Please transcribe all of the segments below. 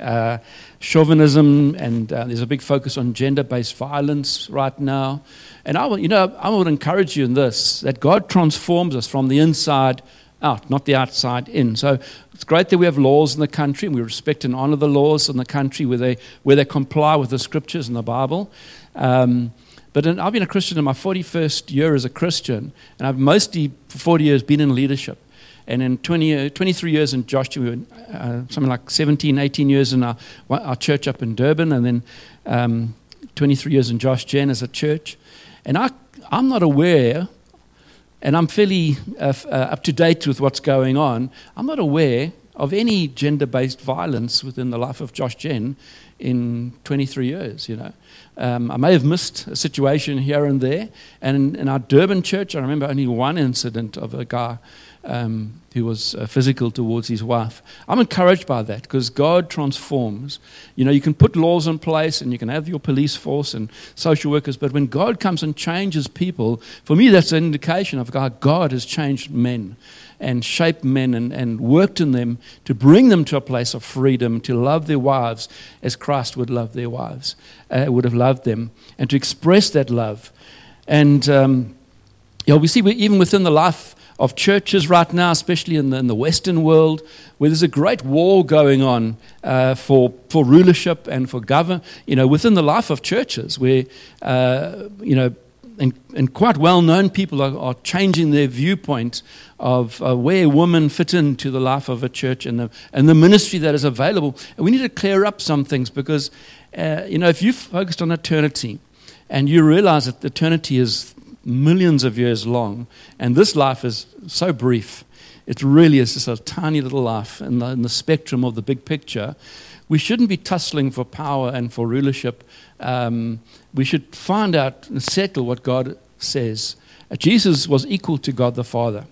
uh, chauvinism, and uh, there's a big focus on gender-based violence right now. And I, you know, I would encourage you in this that God transforms us from the inside out, not the outside in. So it's great that we have laws in the country and we respect and honor the laws in the country where they, where they comply with the scriptures and the Bible. Um, but in, I've been a Christian in my 41st year as a Christian, and I've mostly, for 40 years, been in leadership. And in 20, uh, 23 years in Josh, we were uh, something like 17, 18 years in our, our church up in Durban, and then um, 23 years in Josh Gen as a church. And I, I'm not aware, and I'm fairly uh, uh, up to date with what's going on, I'm not aware of any gender based violence within the life of Josh Gen in 23 years, you know. Um, I may have missed a situation here and there. And in, in, our Durban church, I remember only one incident of a guy um, who was uh, physical towards his wife. I'm encouraged by that because God transforms. You know, you can put laws in place and you can have your police force and social workers, but when God comes and changes people, for me, that's an indication of God. God has changed men and shaped men and, and worked in them to bring them to a place of freedom, to love their wives as Christ would love their wives, uh, would have loved them, and to express that love. And um, you know, we see even within the life of churches right now, especially in the, in the Western world, where there's a great war going on uh, for, for rulership and for government, you know, within the life of churches, where, uh, you know, and, and quite well known people are, are changing their viewpoint of uh, where women fit into the life of a church and the, and the ministry that is available. And we need to clear up some things because, uh, you know, if you've focused on eternity and you realize that eternity is millions of years long, and this life is so brief. It really is just a tiny little life in the, in the spectrum of the big picture. We shouldn't be tussling for power and for rulership. Um, we should find out and settle what God says. Uh, Jesus was equal to God the Father.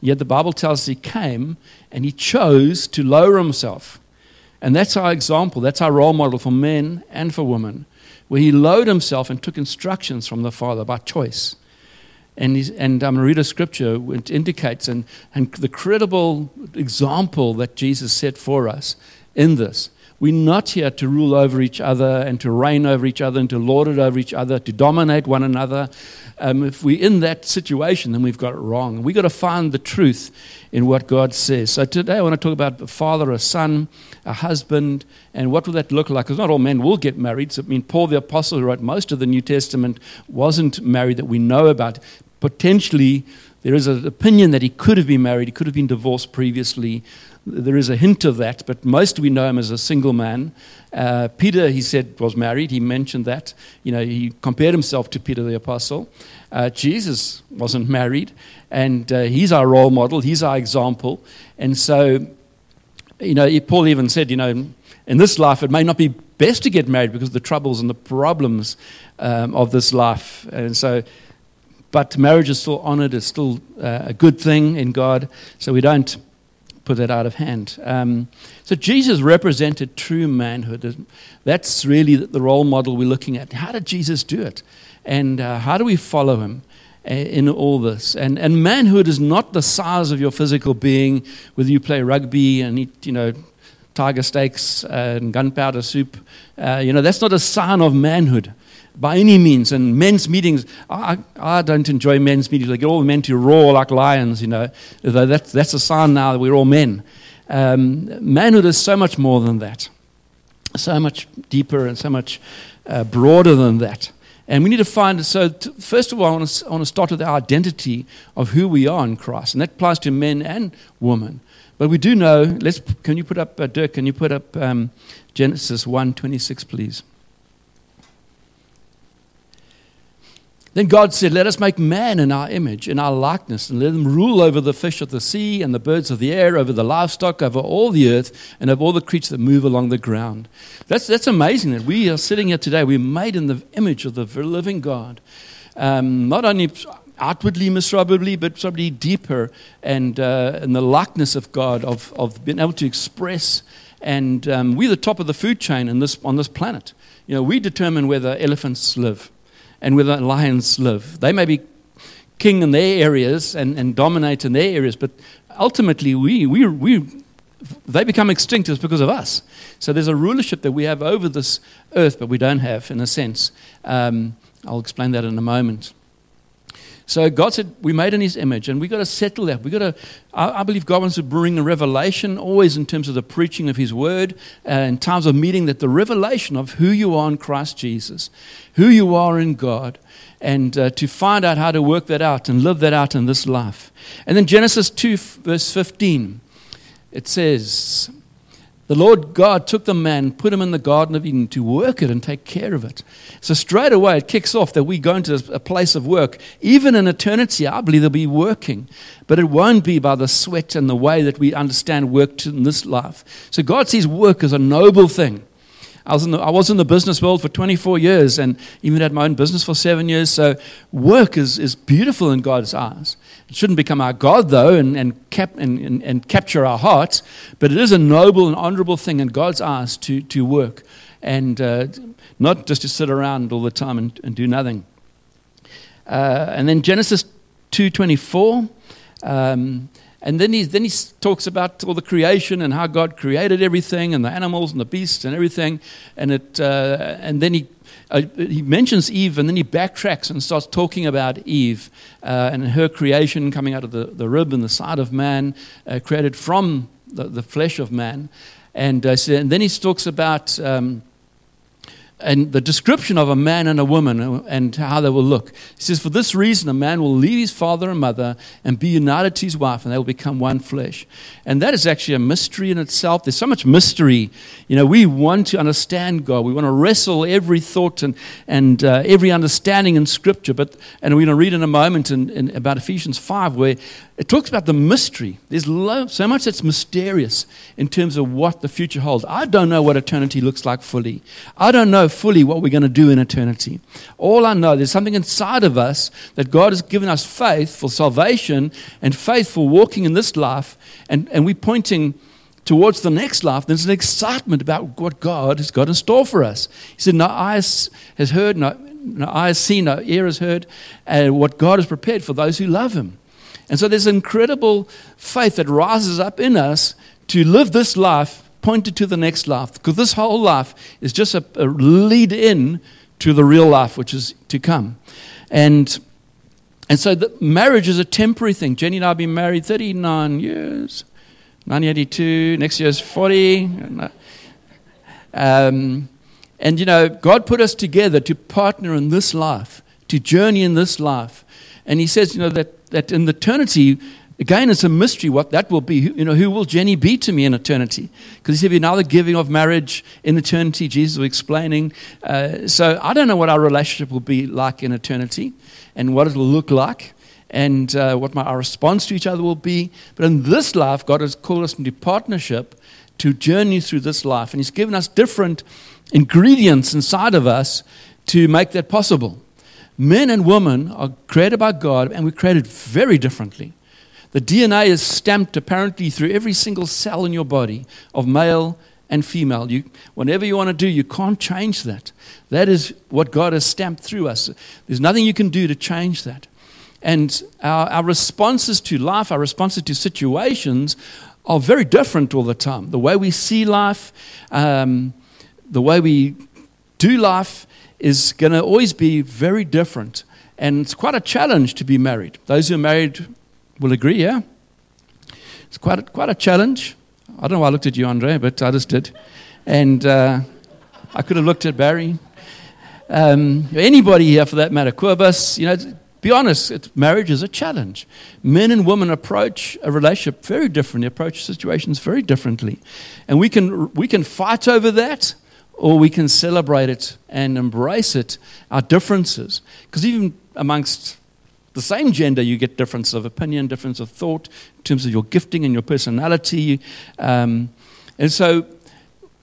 Yet the Bible tells us he came and he chose to lower himself. And that's our example, that's our role model for men and for women, where he lowered himself and took instructions from the Father by choice. And, and I'm going to read a scripture which indicates and, and the credible example that Jesus set for us in this. We're not here to rule over each other and to reign over each other and to lord it over each other, to dominate one another. Um, if we're in that situation, then we've got it wrong. We've got to find the truth in what God says. So today I want to talk about a father, a son, a husband, and what will that look like? Because not all men will get married. So, I mean, Paul the Apostle, who wrote most of the New Testament, wasn't married that we know about potentially there is an opinion that he could have been married, he could have been divorced previously. There is a hint of that, but most we know him as a single man. Uh, Peter, he said, was married. He mentioned that. You know, he compared himself to Peter the Apostle. Uh, Jesus wasn't married, and uh, he's our role model, he's our example. And so, you know, Paul even said, you know, in this life, it may not be best to get married because of the troubles and the problems um, of this life. And so, but marriage is still honored, it's still uh, a good thing in God, so we don't put that out of hand. Um, so Jesus represented true manhood. That's really the role model we're looking at. How did Jesus do it? And uh, how do we follow him? Uh, in all this. And, and manhood is not the size of your physical being, whether you play rugby and eat, you know, tiger steaks and gunpowder soup. Uh, you know, that's not a sign of manhood by any means. And men's meetings, I, I don't enjoy men's meetings. They get all the men to roar like lions, you know. That's, that's a sign now that we're all men. Um, manhood is so much more than that, so much deeper and so much uh, broader than that. And we need to find, so t- first of all, I want, to, I want to start with the identity of who we are in Christ. And that applies to men and women. But we do know, let's, can you put up, uh, Dirk, can you put up um, Genesis 1 26, please? Then God said, Let us make man in our image, in our likeness, and let them rule over the fish of the sea and the birds of the air, over the livestock, over all the earth, and over all the creatures that move along the ground. That's, that's amazing that we are sitting here today. We're made in the image of the living God. Um, not only outwardly, miserably, but probably deeper and uh, in the likeness of God, of, of being able to express. And um, we're the top of the food chain in this, on this planet. You know, we determine whether elephants live and where the lions live. They may be king in their areas and, and dominate in their areas, but ultimately we, we, we they become extinct, it's because of us. So there's a rulership that we have over this earth, but we don't have, in a sense. Um, I'll explain that in a moment. So God said, We made in His image, and we've got to settle that. We've got to, I, I, believe God wants to bring a revelation, always in terms of the preaching of His word, uh, in times of meeting, that the revelation of who you are in Christ Jesus, who you are in God, and uh, to find out how to work that out and live that out in this life. And then Genesis 2, verse 15, it says, the Lord God took the man, put him in the Garden of Eden to work it and take care of it. So, straight away, it kicks off that we go into a place of work. Even in eternity, I believe there'll be working, but it won't be by the sweat and the way that we understand work in this life. So, God sees work as a noble thing. I was, in the, I was in the business world for 24 years and even had my own business for seven years. So, work is, is beautiful in God's eyes. It shouldn't become our God, though, and, and, cap, and, and, and capture our hearts, but it is a noble and honorable thing in God's eyes to, to work and uh, not just to sit around all the time and, and do nothing. Uh, and then Genesis 2.24, um, and then he, then he talks about all the creation and how God created everything and the animals and the beasts and everything. And, it, uh, and then he, uh, he mentions Eve and then he backtracks and starts talking about Eve uh, and her creation coming out of the, the rib and the side of man, uh, created from the, the flesh of man. And, uh, so, and then he talks about. Um, and the description of a man and a woman and how they will look. He says, For this reason, a man will leave his father and mother and be united to his wife, and they will become one flesh. And that is actually a mystery in itself. There's so much mystery. You know, we want to understand God. We want to wrestle every thought and, and uh, every understanding in Scripture. But, and we're going to read in a moment in, in about Ephesians 5, where it talks about the mystery. There's lo- so much that's mysterious in terms of what the future holds. I don't know what eternity looks like fully. I don't know fully what we're going to do in eternity. All I know, there's something inside of us that God has given us faith for salvation and faith for walking in this life, and, and we're pointing towards the next life. There's an excitement about what God has got in store for us. He said, No eye has heard, no, no eye has seen, no ear has heard, and what God has prepared for those who love Him. And so there's incredible faith that rises up in us to live this life pointed to the next life. Because this whole life is just a, a lead in to the real life, which is to come. And, and so the marriage is a temporary thing. Jenny and I have been married 39 years, 1982, next year is 40. Um, and, you know, God put us together to partner in this life, to journey in this life. And He says, you know, that that in eternity, again, it's a mystery what that will be. You know, who will Jenny be to me in eternity? Because he said, another giving of marriage in eternity, Jesus was explaining. Uh, so I don't know what our relationship will be like in eternity and what it will look like and uh, what my, our response to each other will be. But in this life, God has called us into partnership to journey through this life. And He's given us different ingredients inside of us to make that possible. Men and women are created by God and we're created very differently. The DNA is stamped apparently through every single cell in your body of male and female. You, whatever you want to do, you can't change that. That is what God has stamped through us. There's nothing you can do to change that. And our, our responses to life, our responses to situations are very different all the time. The way we see life, um, the way we do life, is going to always be very different. And it's quite a challenge to be married. Those who are married will agree, yeah? It's quite a, quite a challenge. I don't know why I looked at you, Andre, but I just did. And uh, I could have looked at Barry. Um, anybody here for that matter, Quibus, you know, be honest, it, marriage is a challenge. Men and women approach a relationship very differently, approach situations very differently. And we can, we can fight over that, or we can celebrate it and embrace it, our differences. Because even amongst the same gender, you get difference of opinion, difference of thought in terms of your gifting and your personality. Um, and so,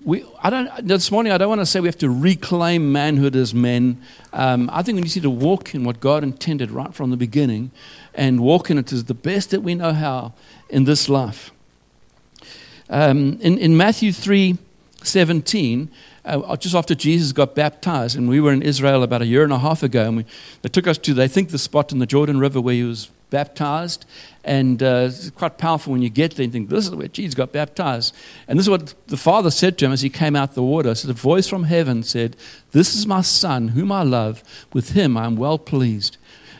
we, I don't, this morning, I don't want to say we have to reclaim manhood as men. Um, I think we need to walk in what God intended right from the beginning and walk in it as the best that we know how in this life. Um, in, in Matthew 3 17, uh, just after Jesus got baptized, and we were in Israel about a year and a half ago, and we, they took us to, they think, the spot in the Jordan River where he was baptized. And uh, it's quite powerful when you get there and think, this is where Jesus got baptized. And this is what the Father said to him as he came out the water. So the voice from heaven said, This is my Son, whom I love. With him I am well pleased.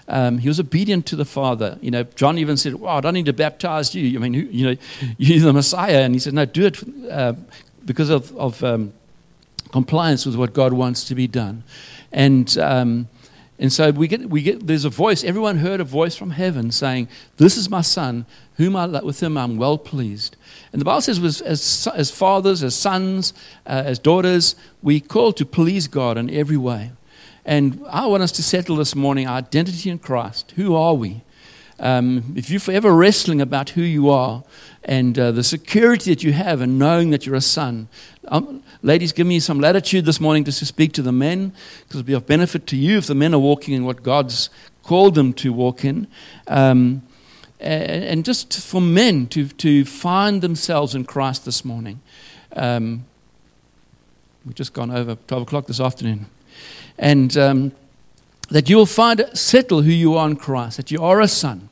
Um, he was obedient to the Father. You know, John even said, "Well, I don't need to baptize you. I mean, you know, you're the Messiah." And he said, "No, do it uh, because of, of um, compliance with what God wants to be done." And um, and so we get, we get, there's a voice, everyone heard a voice from heaven saying, This is my son, whom I, with whom I'm well pleased. And the Bible says, as, as fathers, as sons, uh, as daughters, we call to please God in every way. And I want us to settle this morning our identity in Christ. Who are we? Um, if you're forever wrestling about who you are and uh, the security that you have and knowing that you're a son, um, ladies, give me some latitude this morning just to speak to the men because it'll be of benefit to you if the men are walking in what God's called them to walk in. Um, and, and, just for men to, to find themselves in Christ this morning. Um, we've just gone over 12 o'clock this afternoon. And um, that you will find, settle who you are in Christ, that you are a son.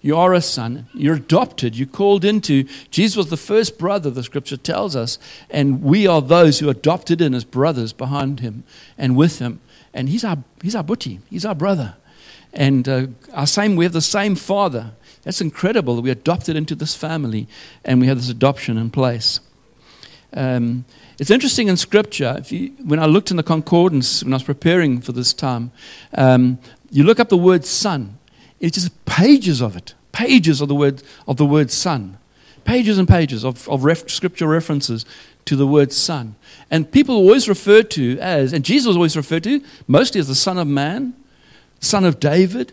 You are a son. You're adopted. You're called into. Jesus was the first brother, the scripture tells us. And we are those who are adopted in as brothers behind him and with him. And he's our, he's our butti. He's our brother. And uh, our same, we have the same father. That's incredible that we're adopted into this family and we have this adoption in place. Um, it's interesting in Scripture, you, when I looked in the concordance when I was preparing for this time, um, you look up the word son. It's just pages of it, pages of the word, of the word son, pages and pages of, of ref, scripture references to the word son. And people always refer to as, and Jesus was always referred to mostly as the Son of Man, Son of David,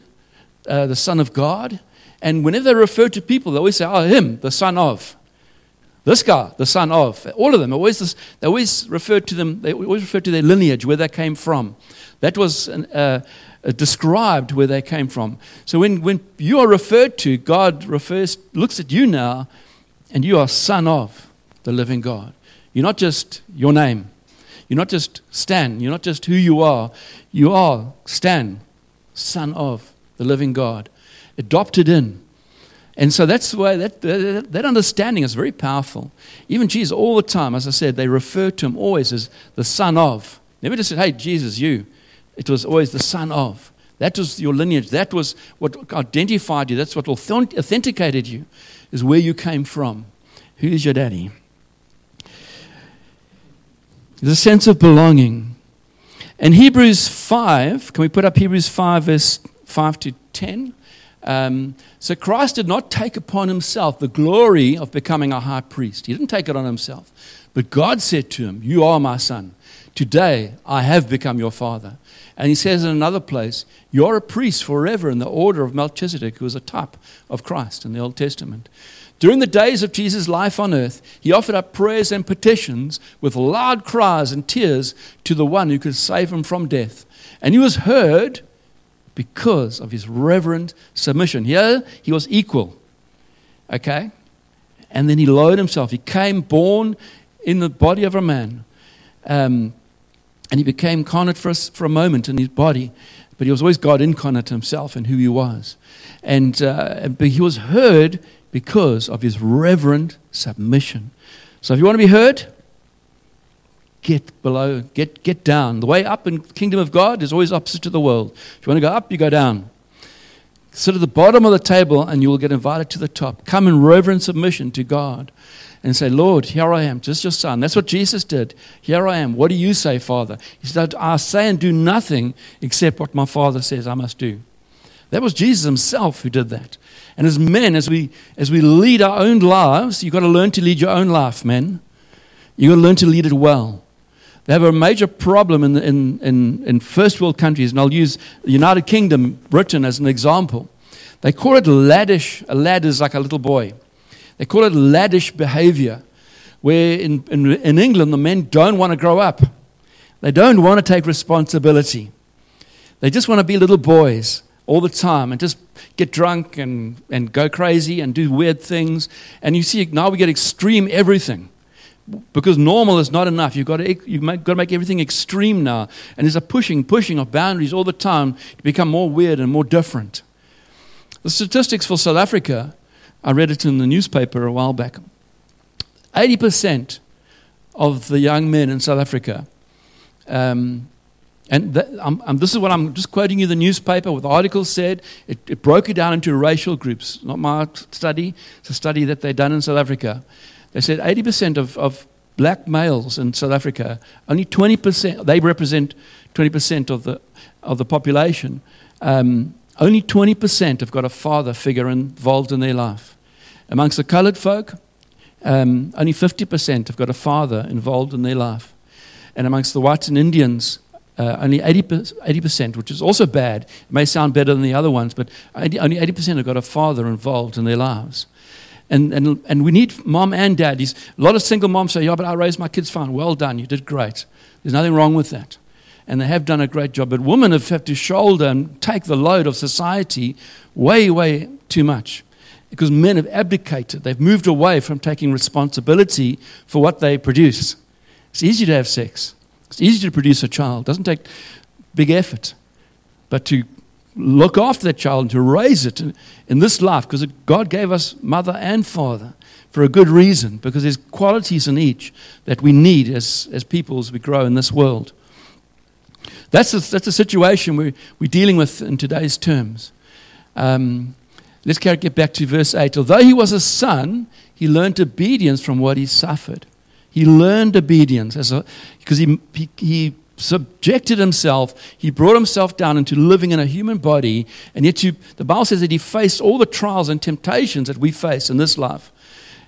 uh, the Son of God. And whenever they refer to people, they always say, oh, him, the Son of. This guy, the son of. All of them, always, they always refer to them, they always refer to their lineage, where they came from. That was uh, uh, described where they came from. So when, when you are referred to, God refers, looks at you now, and you are son of the living God. You're not just your name. You're not just Stan. You're not just who you are. You are Stan, son of the living God, adopted in and so that's why that, that, that, understanding is very powerful. Even Jesus, all the time, as I said, they refer to him always as the son of. Never just said, hey, Jesus, you. It was always the son of. That was your lineage. That was what identified you. That's what authenticated you, is where you came from. Who's your daddy? There's a sense of belonging. In Hebrews 5, can we put up Hebrews 5, verse 5 to 10? Um, so Christ did not take upon himself the glory of becoming a high priest. He didn't take it on himself. But God said to him, You are my son. Today I have become your father. And he says in another place, You're a priest forever in the order of Melchizedek, who was a type of Christ in the Old Testament. During the days of Jesus' life on earth, he offered up prayers and petitions with loud cries and tears to the one who could save him from death. And he was heard because of his reverent submission. Here, he was equal. Okay? And then he lowered himself. He came born in the body of a man. Um, and he became incarnate for, us, for a moment in his body. But he was always God incarnate himself and who he was. And uh, but he was heard because of his reverent submission. So if you want to be heard, get below, get, get down. The way up in kingdom of God is always opposite to the world. If you want to go up, you go down. Sit at the bottom of the table and you will get invited to the top. Come in reverent submission to God and say, Lord, here I am, just your son. That's what Jesus did. Here I am. What do you say, Father? He said, I say and do nothing except what my Father says I must do. That was Jesus himself who did that. And as men, as we, as we lead our own lives, you've got to learn to lead your own life, men. You've got to learn to lead it well. They have a major problem in, in, in, in first world countries, and I'll use the United Kingdom, Britain, as an example. They call it laddish. A lad is like a little boy. They call it laddish behavior, where in, in, in England, the men don't want to grow up. They don't want to take responsibility. They just want to be little boys all the time and just get drunk and, and go crazy and do weird things. And you see, now we get extreme everything because normal is not enough. You've got to, you've got to make everything extreme now. And there's a pushing, pushing of boundaries all the time to become more weird and more different. The statistics for South Africa, I read it in the newspaper a while back. 80% of the young men in South Africa, um, and I'm, this is what I'm just quoting you the newspaper, what the article said. It, it broke it down into racial groups, not my study, it's a study that they've done in South Africa. They said 80% of, of black males in South Africa, only 20%, they represent 20% of the, of the population. Um, only 20% have got a father figure involved in their life. Amongst the colored folk, um, only 50% have got a father involved in their life. And amongst the whites and Indians, uh, only 80%, 80%, which is also bad. It may sound better than the other ones, but 80, only 80% have got a father involved in their lives. And, and, and we need mom and dad. These, a lot of single moms say, Yeah, but I raised my kids fine. Well done, you did great. There's nothing wrong with that. And they have done a great job. But women have had to shoulder and take the load of society way, way too much because men have abdicated. They've moved away from taking responsibility for what they produce. It's easy to have sex, it's easy to produce a child. It doesn't take big effort. But to look after that child and to raise it in, this life, because God gave us mother and father for a good reason, because there's qualities in each that we need as, as people as we grow in this world. That's a, that's a situation we, we're dealing with in today's terms. Um, let's get back to verse 8. Although he was a son, he learned obedience from what he suffered. He learned obedience as a, because he, he, he subjected himself, he brought himself down into living in a human body, and yet you, the Bible says that he faced all the trials and temptations that we face in this life.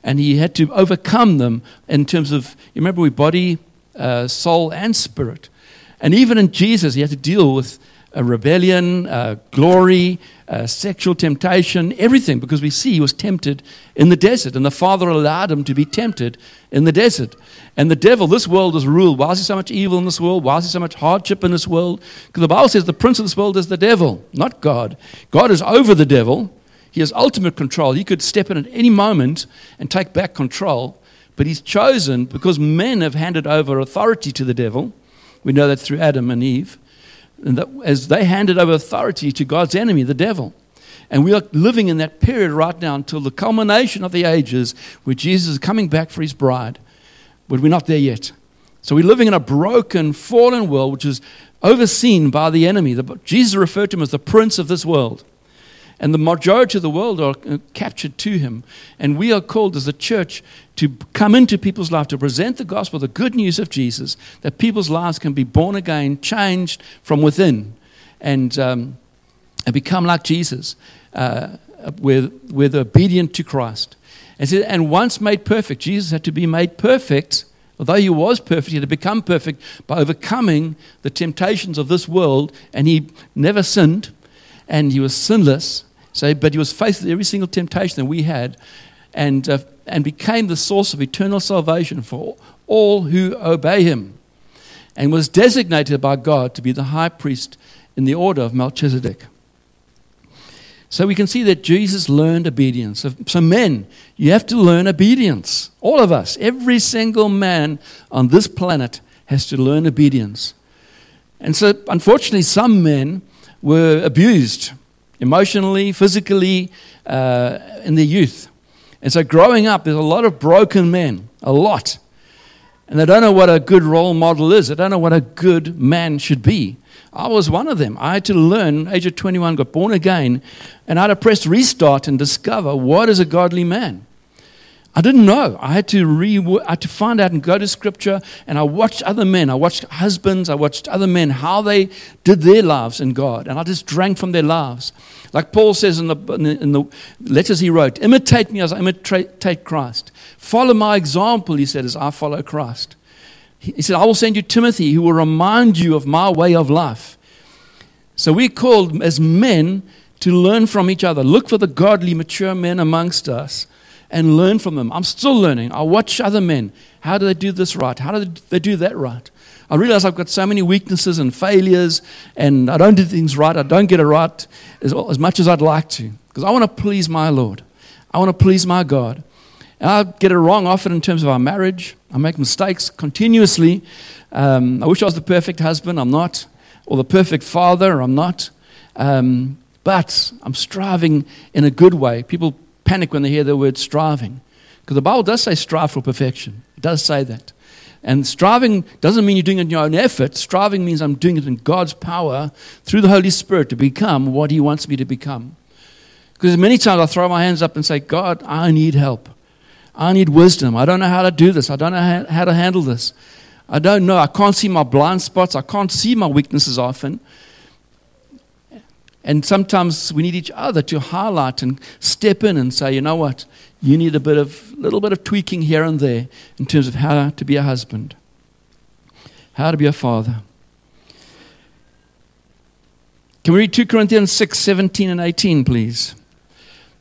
And he had to overcome them in terms of, you remember, we body, uh, soul, and spirit. And even in Jesus, he had to deal with rebellion, glory, sexual temptation, everything, because we see he was tempted in the desert, and the Father allowed him to be tempted in the desert. And the devil, this world is ruled. Why is there so much evil in this world? Why is there so much hardship in this world? Because the Bible says the prince of this world is the devil, not God. God is over the devil. He has ultimate control. He could step in at any moment and take back control, but he's chosen because men have handed over authority to the devil. We know that through Adam and Eve that as they handed over authority to God's enemy, the devil. And we are living in that period right now until the culmination of the ages where Jesus is coming back for his bride. But we're not there yet. So we're living in a broken, fallen world which is overseen by the enemy. Jesus referred to him as the prince of this world. And the majority of the world are uh, captured to him. And we are called as a church to come into people's life, to present the gospel, the good news of Jesus, that people's lives can be born again, changed from within, and, um, and become like Jesus, uh, with, with obedient to Christ. And, so, and once made perfect, Jesus had to be made perfect. Although he was perfect, he had to become perfect by overcoming the temptations of this world, and he never sinned, and he was sinless. So, but he was faced with every single temptation that we had, and uh, and became the source of eternal salvation for all who obey him, and was designated by God to be the high priest in the order of Melchizedek. So we can see that Jesus learned obedience. So, men, you have to learn obedience. All of us, every single man on this planet has to learn obedience. And so, unfortunately, some men were abused emotionally, physically, uh, in their youth. And so growing up, there's a lot of broken men, a lot. And they don't know what a good role model is. They don't know what a good man should be. I was one of them. I had to learn, age of 21, got born again, and I had to press restart and discover what is a godly man. I didn't know. I had to re, I had to find out and go to scripture. And I watched other men. I watched husbands. I watched other men how they did their lives in God, and I just drank from their lives. Like Paul says in the, in the, in the letters he wrote, imitate me as I imitate Christ. Follow my example, he said, as I follow Christ. He said, I will send you Timothy, who will remind you of my way of life. So we're called as men to learn from each other. Look for the godly, mature men amongst us and learn from them. I'm still learning. I watch other men. How do they do this right? How do they do that right? I realize I've got so many weaknesses and failures, and I don't do things right. I don't get it right as, as much as I'd like to because I want to please my Lord. I want to please my God. And I get it wrong often in terms of our marriage. I make mistakes continuously. Um, I wish I was the perfect husband. I'm not. Or the perfect father. I'm not. Um, but I'm striving in a good way. People panic when they hear the word striving because the Bible does say strive for perfection. It does say that. And striving doesn't mean you're doing it in your own effort. Striving means I'm doing it in God's power through the Holy Spirit to become what He wants me to become. Because many times I throw my hands up and say, God, I need help. I need wisdom. I don't know how to do this. I don't know how to handle this. I don't know. I can't see my blind spots. I can't see my weaknesses often. And sometimes we need each other to highlight and step in and say, you know what? You need a bit of little bit of tweaking here and there in terms of how to be a husband, how to be a father. Can we read 2 Corinthians 6, 17 and 18, please?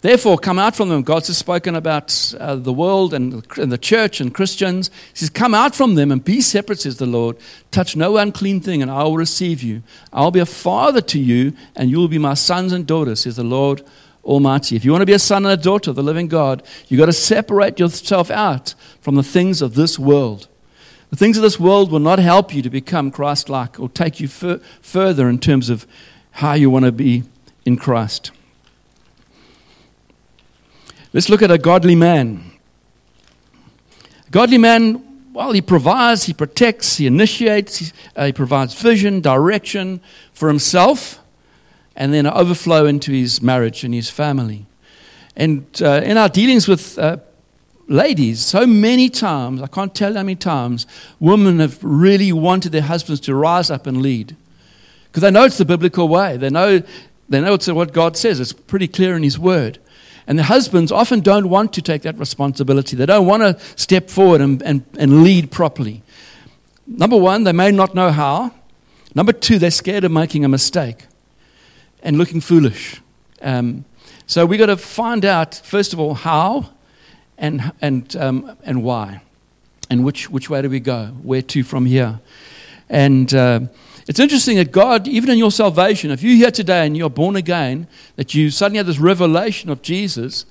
Therefore, come out from them. God has spoken about uh, the world and, and the church and Christians. He says, Come out from them and be separate, says the Lord. Touch no unclean thing, and I will receive you. I'll be a father to you, and you will be my sons and daughters, says the Lord Almighty. If you want to be a son and a daughter of the living God, you've got to separate yourself out from the things of this world. The things of this world will not help you to become Christ like or take you fur- further in terms of how you want to be in Christ. Let's look at a godly man. A godly man, well, he provides, he protects, he initiates, he, uh, he provides vision, direction for himself, and then overflow into his marriage and his family. And uh, in our dealings with uh, ladies, so many times, I can't tell how many times, women have really wanted their husbands to rise up and lead. Because they know it's the biblical way. They know, they know it's what God says. It's pretty clear in His Word. And the husbands often don't want to take that responsibility. They don't want to step forward and, and, and lead properly. Number one, they may not know how. Number two, they're scared of making a mistake and looking foolish. Um, so we've got to find out, first of all, how and, and, um, and why. And which, which way do we go? Where to from here? And. Uh, it's interesting that God, even in your salvation, if you're here today and you're born again, that you suddenly have this revelation of Jesus,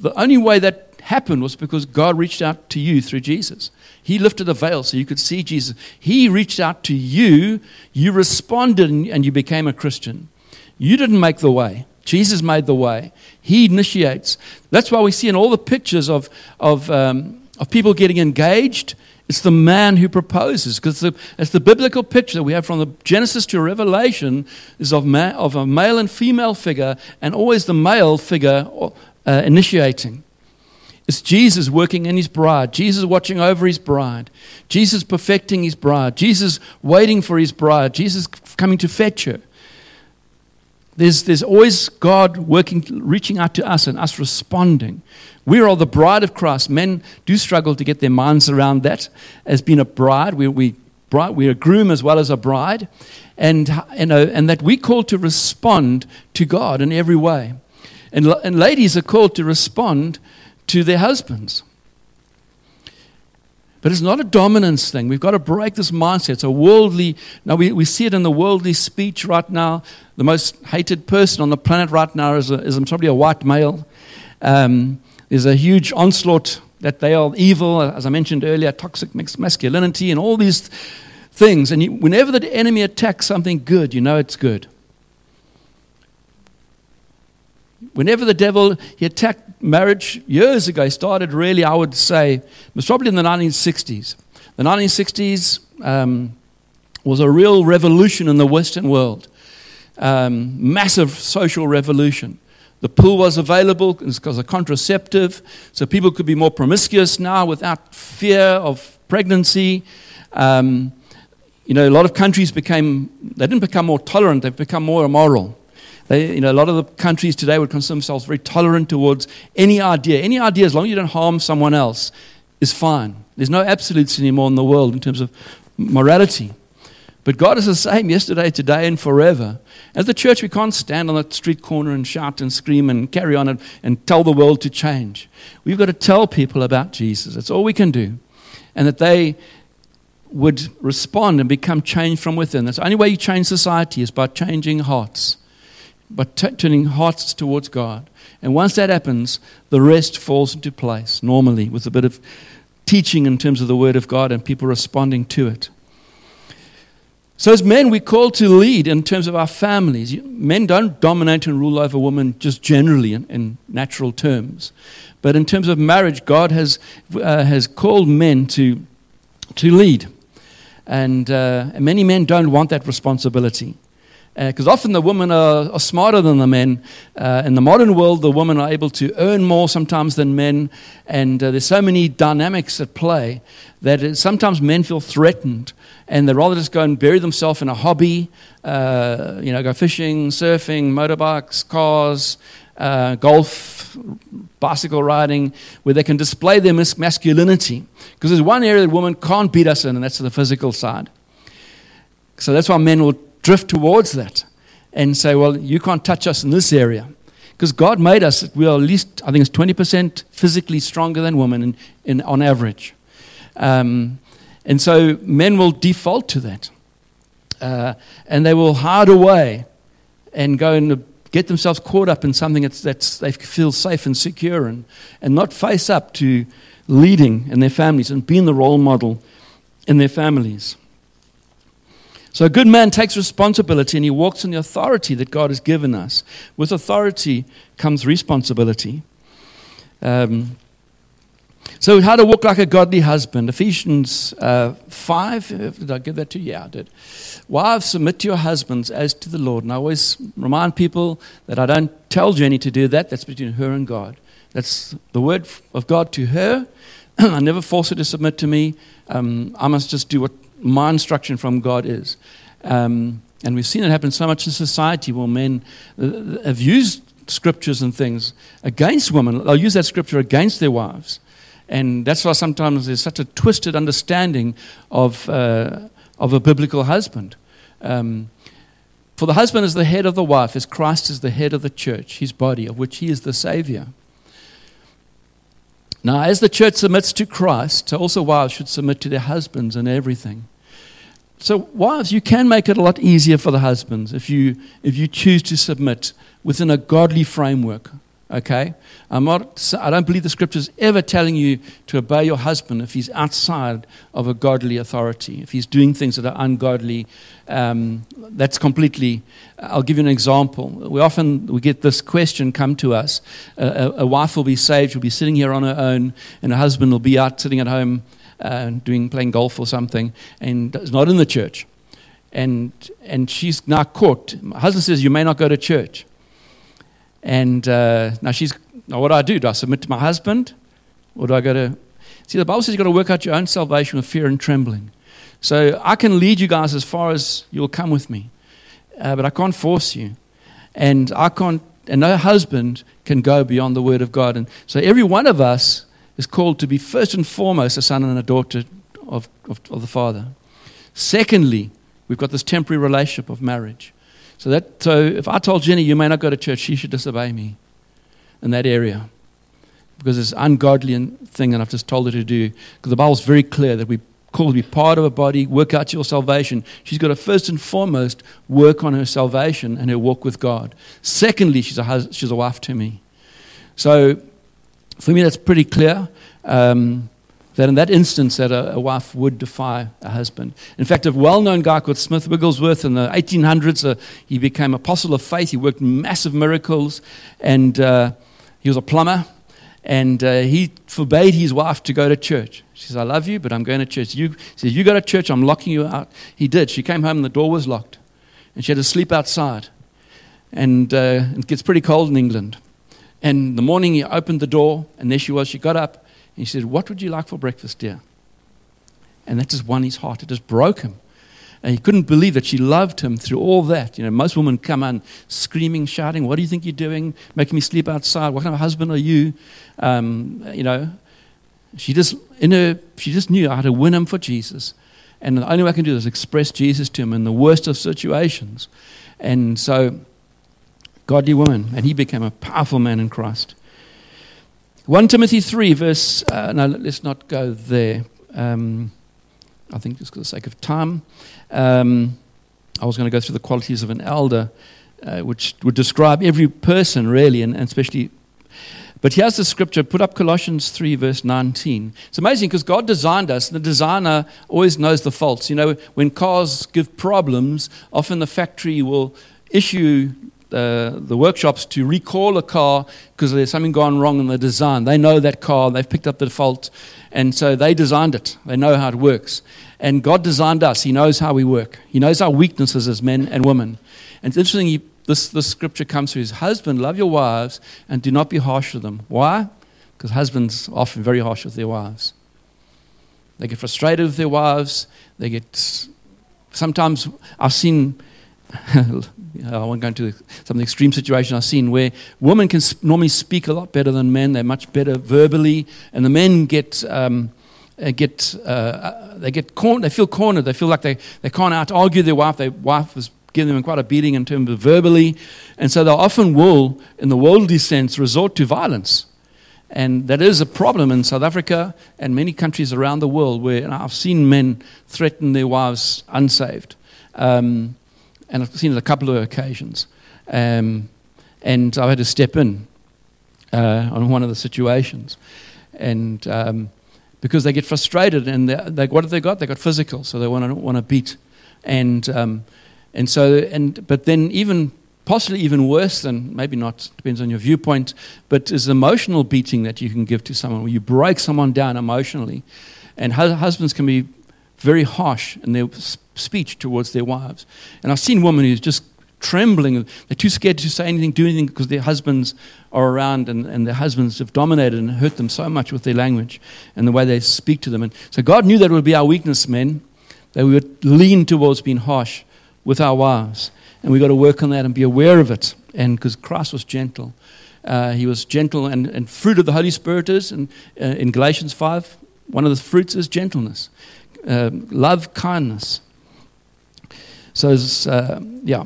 the only way that happened was because God reached out to you through Jesus. He lifted the veil so you could see Jesus. He reached out to you, you responded, and you became a Christian. You didn't make the way. Jesus made the way. He initiates. That's why we see in all the pictures of, of, um, of people getting engaged it's the man who proposes, because it's the biblical picture that we have from the Genesis to Revelation is of, ma- of a male and female figure, and always the male figure uh, initiating. It's Jesus working in his bride, Jesus watching over his bride, Jesus perfecting his bride, Jesus waiting for his bride, Jesus coming to fetch her. There's, there's always God working, reaching out to us and us responding. We are all the bride of Christ. Men do struggle to get their minds around that as being a bride. We, we, we're a groom as well as a bride. And, you uh, know, and that we're called to respond to God in every way. And, and ladies are called to respond to their husbands. But it's not a dominance thing. We've got to break this mindset. It's a worldly, now we, we see it in the worldly speech right now. The most hated person on the planet right now is, a, is probably a white male. Um, there's a huge onslaught that they are evil, as I mentioned earlier, toxic masculinity, and all these things. And you, whenever the enemy attacks something good, you know it's good. Whenever the devil he attacked marriage years ago, started really, I would say, it was probably in the 1960s. The 1960s um, was a real revolution in the Western world, um, massive social revolution. The pill was available because a contraceptive, so people could be more promiscuous now without fear of pregnancy. Um, you know, a lot of countries became, they didn't become more tolerant, they've become more immoral. They, you know, a lot of the countries today would consider themselves very tolerant towards any idea. Any idea, as long as you don't harm someone else, is fine. There's no absolutes anymore in the world in terms of morality. But God is the same yesterday, today, and forever. As the church, we can't stand on the street corner and shout and scream and carry on and, and tell the world to change. We've got to tell people about Jesus. That's all we can do. And that they would respond and become changed from within. That's the only way you change society is by changing hearts but t- turning hearts towards God. And once that happens, the rest falls into place normally with a bit of teaching in terms of the Word of God and people responding to it. So, as men, we're called to lead in terms of our families. Men don't dominate and rule over women just generally in, in natural terms. But in terms of marriage, God has, uh, has called men to, to lead. And, uh, and many men don't want that responsibility. Because uh, often the women are, are, smarter than the men. Uh, in the modern world, the women are able to earn more sometimes than men. And uh, there's so many dynamics at play that sometimes men feel threatened and they'd rather just go and bury themselves in a hobby, uh, you know, go fishing, surfing, motorbikes, cars, uh, golf, bicycle riding, where they can display their masculinity. Because there's one area that women can't beat us in, and that's the physical side. So that's why men will drift towards that and say, well, you can't touch us in this area. Because God made us, we are at least, I think it's 20% physically stronger than women in, in, on average. Um, and so men will default to that. Uh, and they will hide away and go and get themselves caught up in something that's, that's they feel safe and secure and not face up to leading in their families and being the role model in their families. So a good man takes responsibility and he walks in the authority that God has given us. With authority comes responsibility. Um, so, how to walk like a godly husband. Ephesians uh, 5, uh, did I give that to you? Yeah, I did. Wives, submit to your husbands as to the Lord. And I always remind people that I don't tell Jenny to do that. That's between her and God. That's the word of God to her. I never force her to submit to me. Um, I must just do what my instruction from God is. Um, and we've seen it happen so much in society where men uh, have used scriptures and things against women. They'll use that scripture against their wives. And that's why sometimes there's such a twisted understanding of, uh, of a biblical husband. Um, for the husband is the head of the wife, as Christ is the head of the church, his body, of which he is the Savior. Now, as the church submits to Christ, also wives should submit to their husbands in everything. So, wives, you can make it a lot easier for the husbands if you, if you choose to submit within a godly framework. Okay? I'm not, I don't believe the scripture's ever telling you to obey your husband if he's outside of a godly authority, if he's doing things that are ungodly. Um, that's completely. I'll give you an example. We often we get this question come to us: a, a wife will be saved, she'll be sitting here on her own, and her husband will be out sitting at home uh, doing playing golf or something, and is not in the church. And and she's now caught. My husband says, "You may not go to church." And uh, now she's, now what do I do? Do I submit to my husband? Or do I go to. See, the Bible says you've got to work out your own salvation with fear and trembling. So I can lead you guys as far as you'll come with me, uh, but I can't force you. And I can't, and no husband can go beyond the word of God. And so every one of us is called to be first and foremost a son and a daughter of, of, of the Father. Secondly, we've got this temporary relationship of marriage. So, that, so if I told Jenny, you may not go to church, she should disobey me in that area. Because it's an ungodly thing that I've just told her to do. Because the Bible's very clear that we called to be part of a body, work out your salvation. She's got to first and foremost work on her salvation and her walk with God. Secondly, she's a, hus- she's a wife to me. So for me, that's pretty clear. Um, that in that instance that a, a, wife would defy a husband. In fact, a well-known guy called Smith Wigglesworth in the 1800s, uh, he became apostle of faith. He worked massive miracles, and uh, he was a plumber. And uh, he forbade his wife to go to church. She says, "I love you, but I'm going to church." You, says, "You go to church, I'm locking you out." He did. She came home, and the door was locked, and she had to sleep outside. And uh, it gets pretty cold in England. And the morning he opened the door, and there she was. She got up and he said, What would you like for breakfast, dear? And that just won his heart. It just broke him. And he couldn't believe that she loved him through all that. You know, most women come on screaming, shouting, What do you think you're doing? Making me sleep outside. What kind of husband are you? Um, you know, she just, in her, she just knew how to win him for Jesus. And the only way I can do this is express Jesus to him in the worst of situations. And so, godly woman. And he became a powerful man in Christ. 1 Timothy 3, verse. Uh, no, let's not go there. Um, I think just for the sake of time. Um, I was going to go through the qualities of an elder, uh, which would describe every person, really, and, and especially But here's the scripture. Put up Colossians 3, verse 19. It's amazing because God designed us, and the designer always knows the faults. You know, when cars give problems, often the factory will issue uh, the workshops to recall a car because there's something gone wrong in the design. They know that car, they've picked up the fault, and so they designed it. They know how it works. And God designed us, He knows how we work, He knows our weaknesses as men and women. And it's interesting, he, this, this scripture comes through his husband, love your wives and do not be harsh with them. Why? Because husbands are often very harsh with their wives. They get frustrated with their wives. They get, sometimes I've seen I won't go into some of the extreme situations I've seen where women can normally speak a lot better than men. They're much better verbally, and the men get um, uh, get uh, uh, they get cornered. They feel cornered. They feel like they, they can't out argue their wife. Their wife is giving them quite a beating in terms of verbally, and so they often will, in the worldly sense, resort to violence. And that is a problem in South Africa and many countries around the world where I've seen men threaten their wives unsaved. Um, and I've seen it a couple of occasions. Um, and I had to step in uh, on one of the situations. And um, because they get frustrated, and they, what have they got? They got physical, so they want to want to beat. And, um, and so, and, but then even possibly even worse than maybe not depends on your viewpoint but is emotional beating that you can give to someone where you break someone down emotionally and husbands can be very harsh in their speech towards their wives. And I've seen women who's just trembling. They're too scared to say anything, do anything because their husbands are around and, and their husbands have dominated and hurt them so much with their language and the way they speak to them. And so God knew that would be our weakness, men, that we would lean towards being harsh with our wives. And we've got to work on that and be aware of it. And because Christ was gentle. Uh, he was gentle, and, and fruit of the Holy Spirit is, and, uh, in Galatians 5, one of the fruits is gentleness, uh, love, kindness, so, uh, yeah.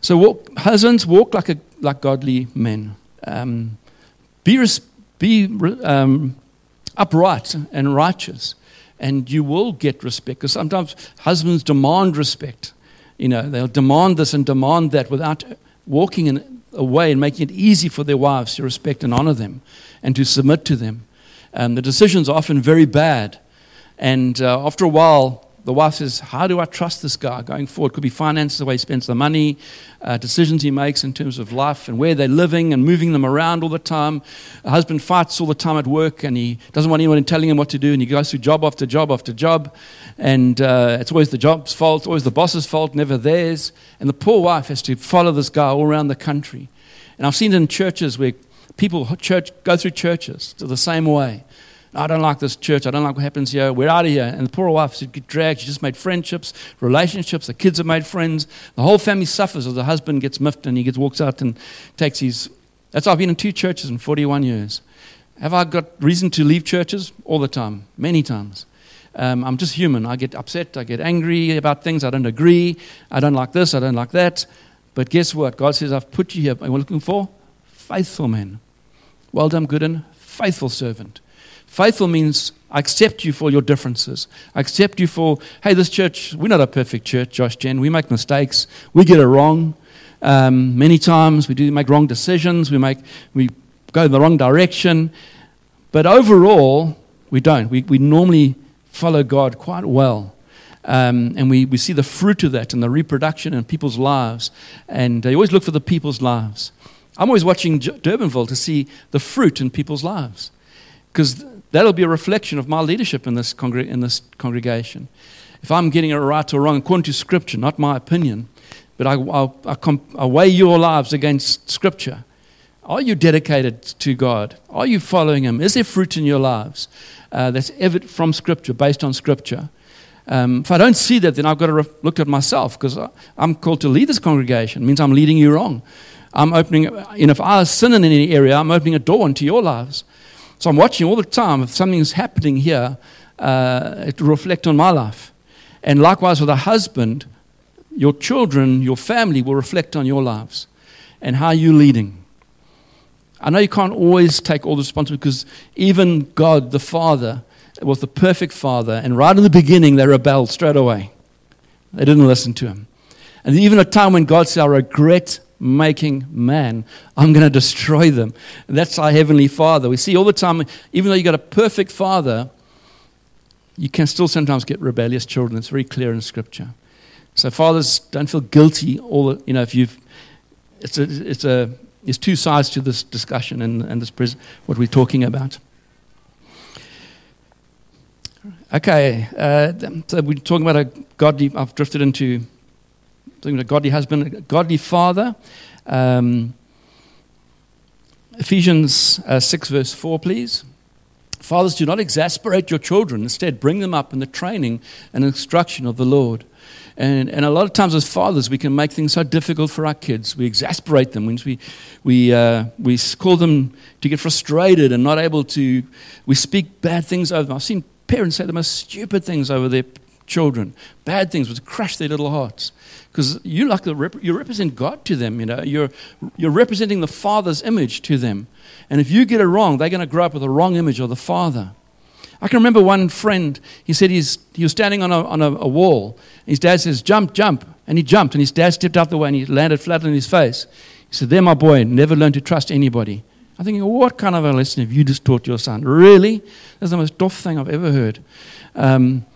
So, walk, husbands, walk like, a, like godly men. Um, be res- be um, upright and righteous, and you will get respect. Because sometimes husbands demand respect. You know, they'll demand this and demand that without walking in a way and making it easy for their wives to respect and honor them and to submit to them. Um, the decisions are often very bad. And uh, after a while, the wife says, How do I trust this guy going forward? Could be finances, the way he spends the money, uh, decisions he makes in terms of life and where they're living and moving them around all the time. The husband fights all the time at work and he doesn't want anyone telling him what to do and he goes through job after job after job. And uh, it's always the job's fault, always the boss's fault, never theirs. And the poor wife has to follow this guy all around the country. And I've seen it in churches where people church, go through churches the same way. I don't like this church. I don't like what happens here. We're out of here. And the poor wife, she get dragged. She just made friendships, relationships. The kids have made friends. The whole family suffers as the husband gets miffed and he gets walks out and takes his. That's I've been in two churches in 41 years. Have I got reason to leave churches? All the time, many times. Um, I'm just human. I get upset. I get angry about things. I don't agree. I don't like this. I don't like that. But guess what? God says, I've put you here. Are you looking for? Faithful men. Well done, good and faithful servant. Faithful means I accept you for your differences. I accept you for, hey, this church, we're not a perfect church, Josh Jen. We make mistakes. We get it wrong. Um, many times we do make wrong decisions. We, make, we go in the wrong direction. But overall, we don't. We, we normally follow God quite well. Um, and we, we see the fruit of that and the reproduction in people's lives. And you always look for the people's lives. I'm always watching Durbanville to see the fruit in people's lives. Because That'll be a reflection of my leadership in this, congr- in this congregation. If I'm getting it right or wrong, according to Scripture, not my opinion, but I, I, I, comp- I weigh your lives against Scripture. Are you dedicated to God? Are you following Him? Is there fruit in your lives uh, that's evident from Scripture, based on Scripture? Um, if I don't see that, then I've got to re- look at myself because I'm called to lead this congregation. It means I'm leading you wrong. I'm opening, know, if I sin in any area, I'm opening a door into your lives. So I'm watching all the time. If something's happening here, uh, it reflect on my life. And likewise with a husband, your children, your family will reflect on your lives and how you're leading. I know you can't always take all the responsibility because even God, the Father, was the perfect Father, and right in the beginning, they rebelled straight away. They didn't listen to Him. And even a time when God said, I regret making man. I'm going to destroy them. That's our Heavenly Father. We see all the time, even though you've got a perfect Father, you can still sometimes get rebellious children. It's very clear in Scripture. So fathers don't feel guilty. All you know, if you've, it's a, it's a, there's two sides to this discussion and, and this pres- what we're talking about. Okay, uh, so we're talking about a godly. I've drifted into a godly husband, a godly father. Um, Ephesians uh, 6, verse 4, please. Fathers, do not exasperate your children. Instead, bring them up in the training and instruction of the Lord. And, and a lot of times, as fathers, we can make things so difficult for our kids. We exasperate them. We, we, uh, we call them to get frustrated and not able to. We speak bad things over them. I've seen parents say the most stupid things over their children, bad things, which crush their little hearts. Because you like the rep- you represent God to them, you know. You're, you're representing the Father's image to them. And if you get it wrong, they're going to grow up with the wrong image of the Father. I can remember one friend, he said he's, he was standing on, a, on a, a wall. His dad says, Jump, jump. And he jumped, and his dad stepped out the way and he landed flat on his face. He said, There, my boy, never learn to trust anybody. I'm thinking, what kind of a lesson have you just taught your son? Really? That's the most doff thing I've ever heard. Um,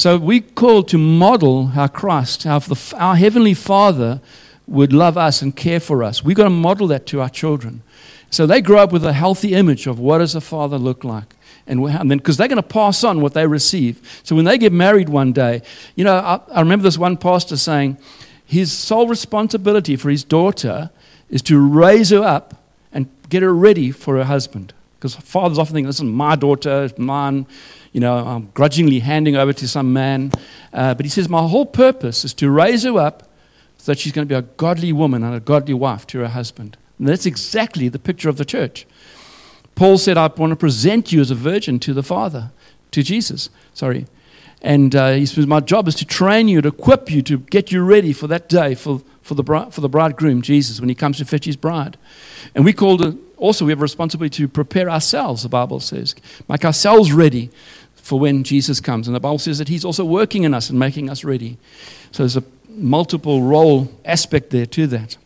so we called to model how Christ, how the, our Heavenly Father would love us and care for us. We've got to model that to our children. So they grow up with a healthy image of what does a father look like. And, then, because they're going to pass on what they receive. So when they get married one day, you know, I, I remember this one pastor saying his sole responsibility for his daughter is to raise her up and get her ready for her husband. Because fathers often think, this is my daughter, mine, you know, I'm grudgingly handing over to some man. Uh, but he says, my whole purpose is to raise her up so that she's going to be a godly woman and a godly wife to her husband. And that's exactly the picture of the church. Paul said, I want to present you as a virgin to the Father, to Jesus. Sorry. And uh, he says, My job is to train you, to equip you, to get you ready for that day, for, for, the, for the bridegroom, Jesus, when he comes to fetch his bride. And we called it, also, we have a responsibility to prepare ourselves, the Bible says, make ourselves ready for when Jesus comes. And the Bible says that he's also working in us and making us ready. So there's a multiple role aspect there to that.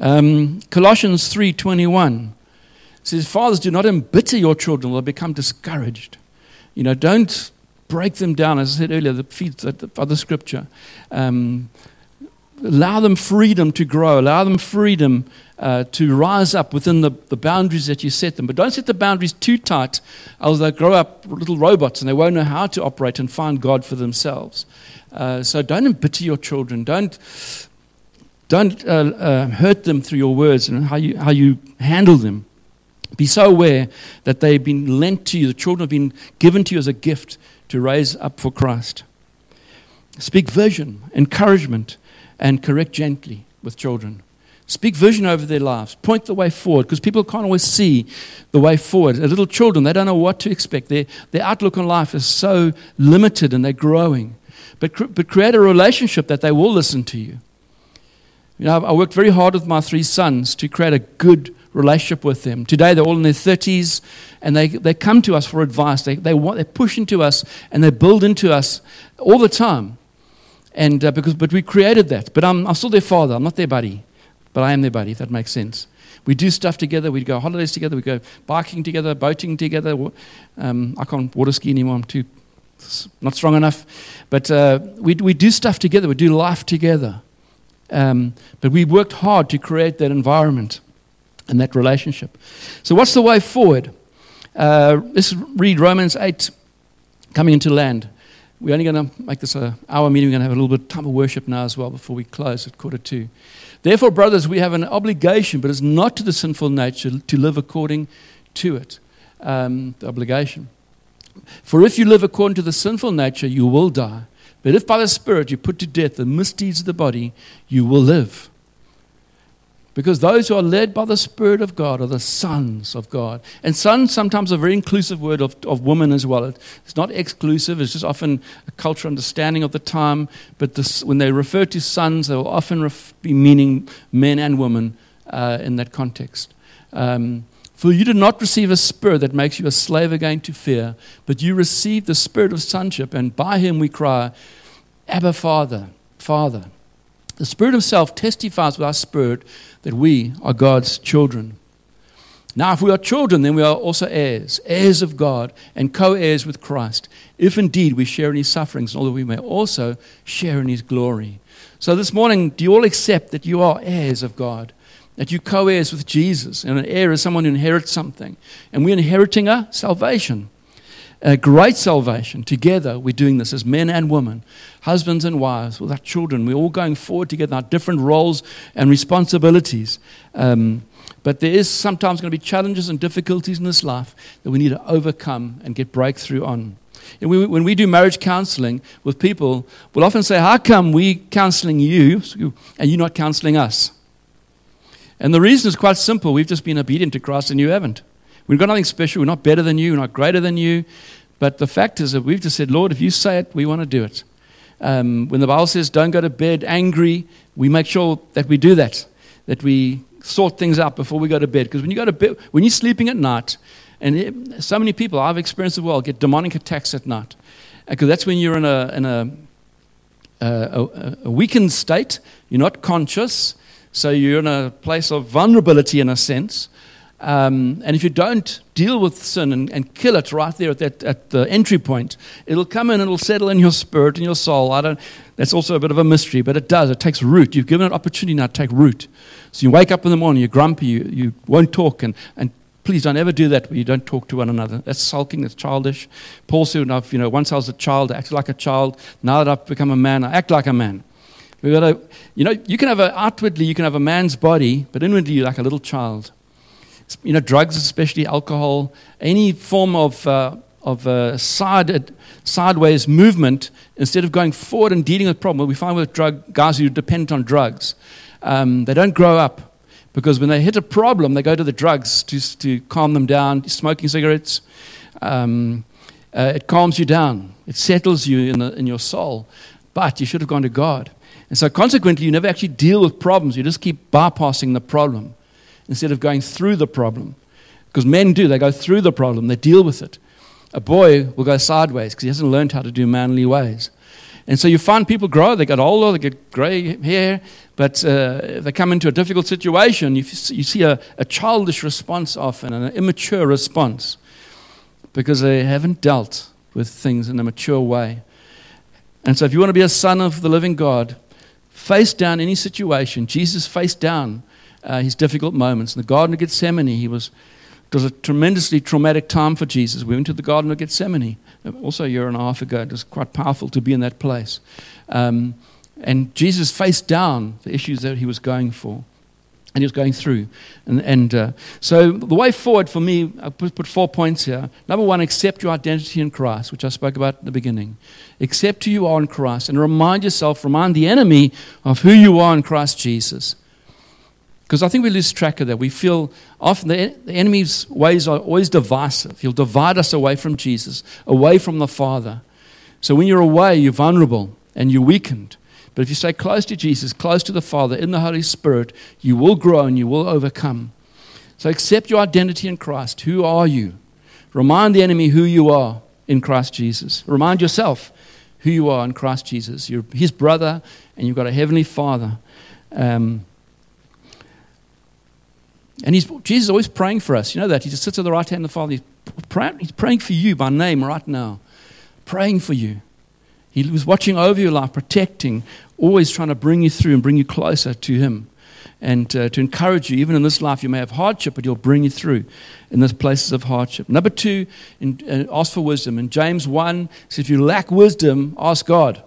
Um, Colossians 3.21 says, Fathers, do not embitter your children, they'll become discouraged. You know, don't break them down, as I said earlier, the feet the scripture. Um, allow them freedom to grow, allow them freedom uh, to rise up within the, the boundaries that you set them. But don't set the boundaries too tight, else they'll grow up little robots and they won't know how to operate and find God for themselves. Uh, so don't embitter your children. Don't don't uh, uh, hurt them through your words and how you, how you handle them. Be so aware that they've been lent to you, the children have been given to you as a gift to raise up for Christ. Speak vision, encouragement, and correct gently with children. Speak vision over their lives. Point the way forward because people can't always see the way forward. little children, they don't know what to expect. Their, their outlook on life is so limited and they're growing. But, but create a relationship that they will listen to you. You know, I worked very hard with my three sons to create a good relationship with them. Today, they're all in their 30s, and they, they come to us for advice. They, they, want, they push into us, and they build into us all the time. And, uh, because, but we created that. But I'm, I'm still their father. I'm not their buddy. But I am their buddy, if that makes sense. We do stuff together. We go holidays together. We go biking together, boating together. Um, I can't water ski anymore. I'm too not strong enough. But uh, we, we do stuff together. We do life together. Um, but we worked hard to create that environment and that relationship. So, what's the way forward? Uh, let's read Romans 8, coming into land. We're only going to make this an hour meeting. We're going to have a little bit of time of worship now as well before we close at quarter two. Therefore, brothers, we have an obligation, but it's not to the sinful nature to live according to it. Um, the obligation. For if you live according to the sinful nature, you will die. But if by the Spirit you put to death the misdeeds of the body, you will live. Because those who are led by the Spirit of God are the sons of God. And sons sometimes a very inclusive word of, of women as well. It's not exclusive, it's just often a cultural understanding of the time. But this, when they refer to sons, they will often ref, be meaning men and women uh, in that context. Um, for you did not receive a spirit that makes you a slave again to fear, but you received the spirit of sonship, and by him we cry, Abba, Father, Father. The Spirit Himself testifies with our spirit that we are God's children. Now, if we are children, then we are also heirs, heirs of God, and co heirs with Christ, if indeed we share in his sufferings, although we may also share in his glory. So, this morning, do you all accept that you are heirs of God? That you co heirs with Jesus? And an heir is someone who inherits something. And we're inheriting a salvation, a great salvation. Together, we're doing this as men and women, husbands and wives, with our children. We're all going forward together, our different roles and responsibilities. Um, but there is sometimes going to be challenges and difficulties in this life that we need to overcome and get breakthrough on. We, when we do marriage counseling with people, we'll often say, How come we counseling you and you're not counseling us? And the reason is quite simple. We've just been obedient to Christ and you haven't. We've got nothing special. We're not better than you. We're not greater than you. But the fact is that we've just said, Lord, if you say it, we want to do it. Um, when the Bible says don't go to bed angry, we make sure that we do that, that we sort things out before we go to bed. Because when you go to bed, when you're sleeping at night, and it, so many people I've experienced as well get demonic attacks at night, because that's when you're in a in a, a, a weakened state. You're not conscious, so you're in a place of vulnerability in a sense. Um, and if you don't deal with sin and, and kill it right there at, that, at the entry point, it'll come in and it'll settle in your spirit and your soul. I don't, that's also a bit of a mystery, but it does. It takes root. You've given it opportunity now to take root. So you wake up in the morning, you're grumpy, you, you won't talk, and, and please don't ever do that where you don't talk to one another. That's sulking, that's childish. Paul said, enough, you know, once I was a child, I acted like a child. Now that I've become a man, I act like a man. We've got to, you know, you can have a, outwardly, you can have a man's body, but inwardly you're like a little child. You know, drugs, especially alcohol, any form of, uh, of uh, side, sideways movement, instead of going forward and dealing with problems, we find with drug guys who depend on drugs um, they don't grow up because when they hit a problem, they go to the drugs to, to calm them down, smoking cigarettes. Um, uh, it calms you down, it settles you in, the, in your soul. But you should have gone to God. And so, consequently, you never actually deal with problems. You just keep bypassing the problem instead of going through the problem. Because men do, they go through the problem, they deal with it. A boy will go sideways because he hasn't learned how to do manly ways. And so you find people grow, they get older, they get gray hair, but uh, they come into a difficult situation. You, you see a, a childish response often, an immature response, because they haven't dealt with things in a mature way. And so if you want to be a son of the living God, face down any situation. Jesus faced down uh, his difficult moments. In the Garden of Gethsemane, he was, it was a tremendously traumatic time for Jesus. We went to the Garden of Gethsemane also a year and a half ago. It was quite powerful to be in that place. Um, and Jesus faced down the issues that he was going for and he was going through. And, and uh, so the way forward for me, I put, put, four points here. Number one, accept your identity in Christ, which I spoke about at the beginning. Accept who you are in Christ and remind yourself, remind the enemy of who you are in Christ Jesus. Because I think we lose track of that. We feel often the, the enemy's ways are always divisive. He'll divide us away from Jesus, away from the Father. So when you're away, you're vulnerable and you're weakened. But if you stay close to Jesus, close to the Father, in the Holy Spirit, you will grow and you will overcome. So accept your identity in Christ. Who are you? Remind the enemy who you are in Christ Jesus. Remind yourself who you are in Christ Jesus. You're his brother and you've got a heavenly Father. Um, and he's, Jesus is always praying for us. You know that? He just sits at the right hand of the Father. He's praying, he's praying for you by name right now. Praying for you. He was watching over your life, protecting, always trying to bring you through and bring you closer to Him. And uh, to encourage you, even in this life, you may have hardship, but He'll bring you through in those places of hardship. Number two, in, uh, ask for wisdom. In James 1, says, if you lack wisdom, ask God.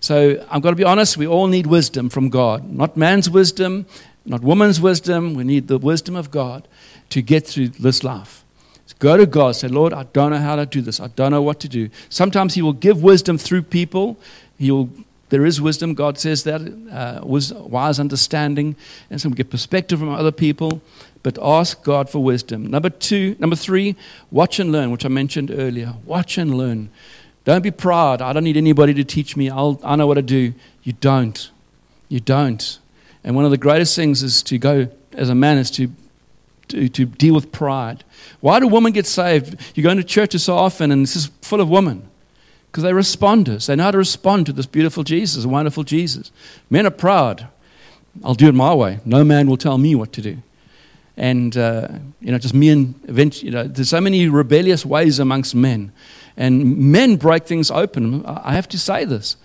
So I've got to be honest, we all need wisdom from God. Not man's wisdom, not woman's wisdom. We need the wisdom of God to get through this life. So go to God, say, Lord, I don't know how to do this. I don't know what to do. Sometimes He will give wisdom through people. He will, there is wisdom. God says that, uh, wise understanding. And so we get perspective from other people. But ask God for wisdom. Number two, number three, watch and learn, which I mentioned earlier. Watch and learn. Don't be proud. I don't need anybody to teach me. I'll, I know what to do. You don't. You don't. And one of the greatest things is to go, as a man, is to, to, to deal with pride. Why do women get saved? You go into churches so often and this is full of women. because they're responders. They know how to respond to this beautiful Jesus, a wonderful Jesus. Men are proud. I'll do it my way. No man will tell me what to do. And, uh, you know, just me and eventually, you know, there's so many rebellious ways amongst men. And men break things open. I have to say this.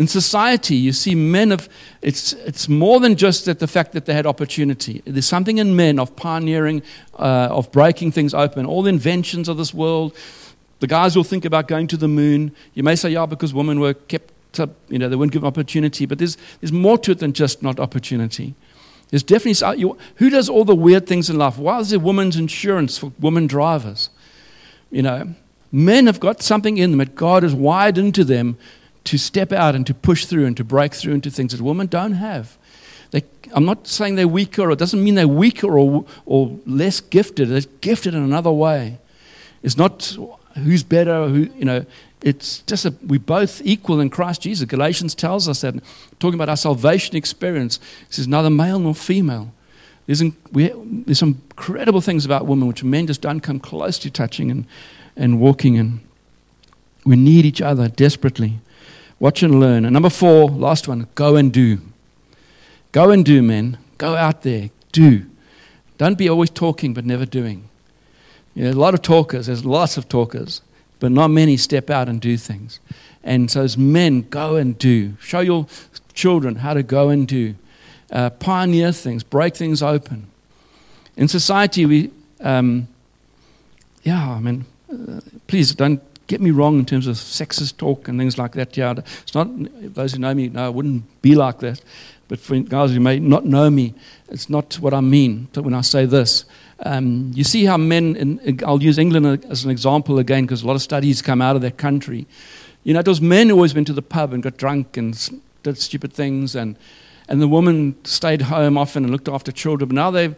In society, you see men of, it's, it's more than just that the fact that they had opportunity. There's something in men of pioneering, uh, of breaking things open. All the inventions of this world, the guys will think about going to the moon. You may say, yeah, because women were kept up, you know, they weren't given opportunity. But there's, there's more to it than just not opportunity. There's definitely, who does all the weird things in life? Why is there women's insurance for women drivers? You know, men have got something in them that God has wired into them to step out and to push through and to break through into things that women don't have. They, I'm not saying they're weaker, or it doesn't mean they're weaker or, or less gifted. They're gifted in another way. It's not who's better, who, you know, it's just a, we're both equal in Christ Jesus. Galatians tells us that, talking about our salvation experience, it says neither male nor female. There's, we, there's some incredible things about women which men just don't come close to touching and, and walking in. We need each other desperately. Watch and learn. And number four, last one, go and do. Go and do, men. Go out there. Do. Don't be always talking but never doing. You know, a lot of talkers, there's lots of talkers, but not many step out and do things. And so, as men, go and do. Show your children how to go and do. Uh, pioneer things, break things open. In society, we, um, yeah, I mean, uh, please don't get me wrong in terms of sexist talk and things like that. Yeah, it's not, those who know me know I wouldn't be like that. But for guys who may not know me, it's not what I mean when I say this. Um, you see how men, in, I'll use England as an example again because a lot of studies come out of that country. You know, it was men who always went to the pub and got drunk and did stupid things, and, and the woman stayed home often and looked after children. But now they've,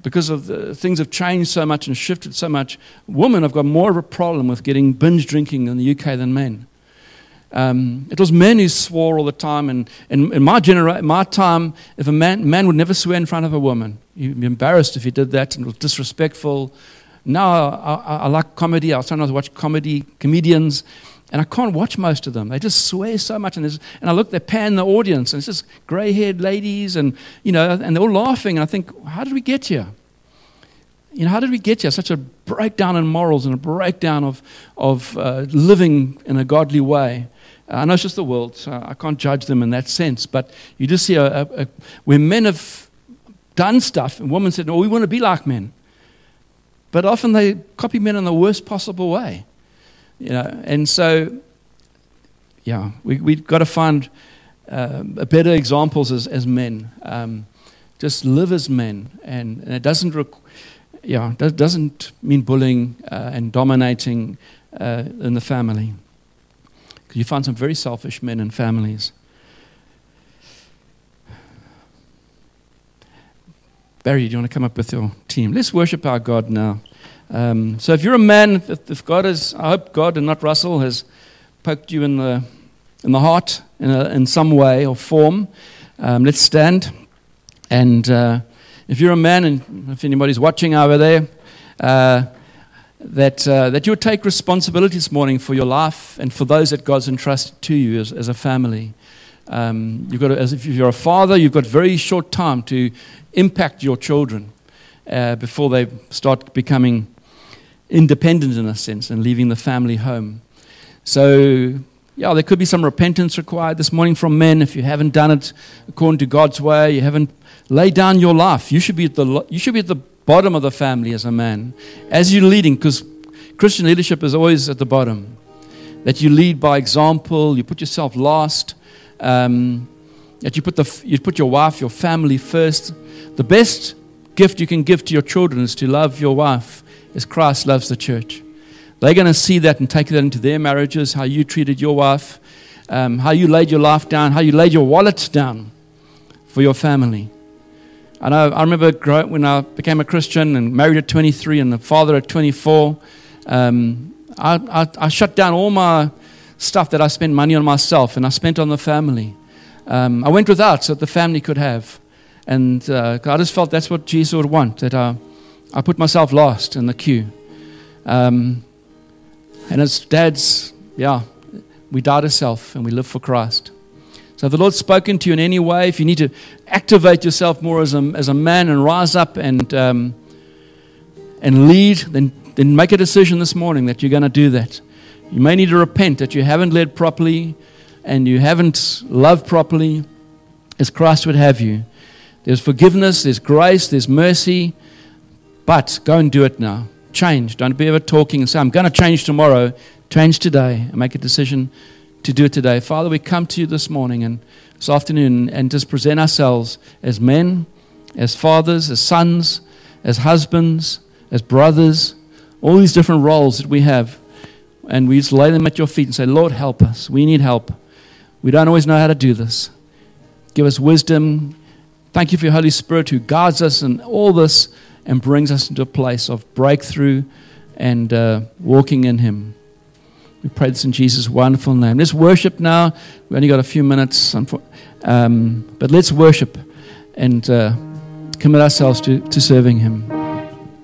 because of the, things have changed so much and shifted so much, women have got more of a problem with getting binge drinking in the UK than men. Um, it was men who swore all the time, and, in my, genera- my time, if a man, man would never swear in front of a woman. he'd be embarrassed if he did that, and it was disrespectful. Now I, I, I like comedy. I sometimes watch comedy, comedians, and I can't watch most of them. They just swear so much, and, and I look, they pan the audience, and it's just grey-haired ladies, and you know, and they're all laughing. And I think, how did we get here? You know, how did we get here? Such a breakdown in morals and a breakdown of, of uh, living in a godly way. I know it's just the world, so I can't judge them in that sense. But you just see a, a, a, where men have done stuff, and women said, "Oh, we want to be like men," but often they copy men in the worst possible way. You know, and so, yeah, we, we've got to find uh, better examples as, as men. Um, just live as men, and, and it doesn't, rec- yeah, doesn't mean bullying uh, and dominating uh, in the family. Because you find some very selfish men and families. Barry, do you want to come up with your team? Let's worship our God now. Um, so, if you're a man, if, God is, I hope God and not Russell has poked you in the, in the heart in, a, in some way or form, um, let's stand. And uh, if you're a man, and if anybody's watching over there, uh, that, uh, that you would take responsibility this morning for your life and for those that God's entrusted to you as, as a family. Um, you've got to, as if you're a father, you've got very short time to impact your children uh, before they start becoming independent in a sense and leaving the family home. So, yeah, there could be some repentance required this morning from men if you haven't done it according to God's way. You haven't laid down your life. You should be at the, you should be at the bottom of the family as a man. As you're leading, because Christian leadership is always at the bottom, that you lead by example, you put yourself last, um, that you put, the, you put your wife, your family first. The best gift you can give to your children is to love your wife as Christ loves the church. They're going to see that and take that into their marriages, how you treated your wife, um, how you laid your life down, how you laid your wallet down for your family. And I I remember when I became a Christian and married at 23 and a father at 24. Um, I, I, I, shut down all my stuff that I spent money on myself and I spent on the family. Um, I went without so that the family could have. And uh, I just felt that's what Jesus would want, that I, I put myself last in the queue. Um, and as dads, yeah, we die to self and we live for Christ. So, if the Lord's spoken to you in any way, if you need to activate yourself more as a, as a man and rise up and, um, and lead, then, then make a decision this morning that you're going to do that. You may need to repent that you haven't led properly and you haven't loved properly as Christ would have you. There's forgiveness, there's grace, there's mercy, but go and do it now. Change. Don't be ever talking and say, I'm going to change tomorrow. Change today and make a decision to do it today. Father, we come to you this morning and this afternoon and just present ourselves as men, as fathers, as sons, as husbands, as brothers, all these different roles that we have. And we just lay them at your feet and say, Lord, help us. We need help. We don't always know how to do this. Give us wisdom. Thank you for your Holy Spirit who guides us in all this and brings us into a place of breakthrough and uh, walking in Him. We pray this in Jesus' wonderful name. Let's worship now. We've only got a few minutes, um, but let's worship and uh, commit ourselves to, to serving Him.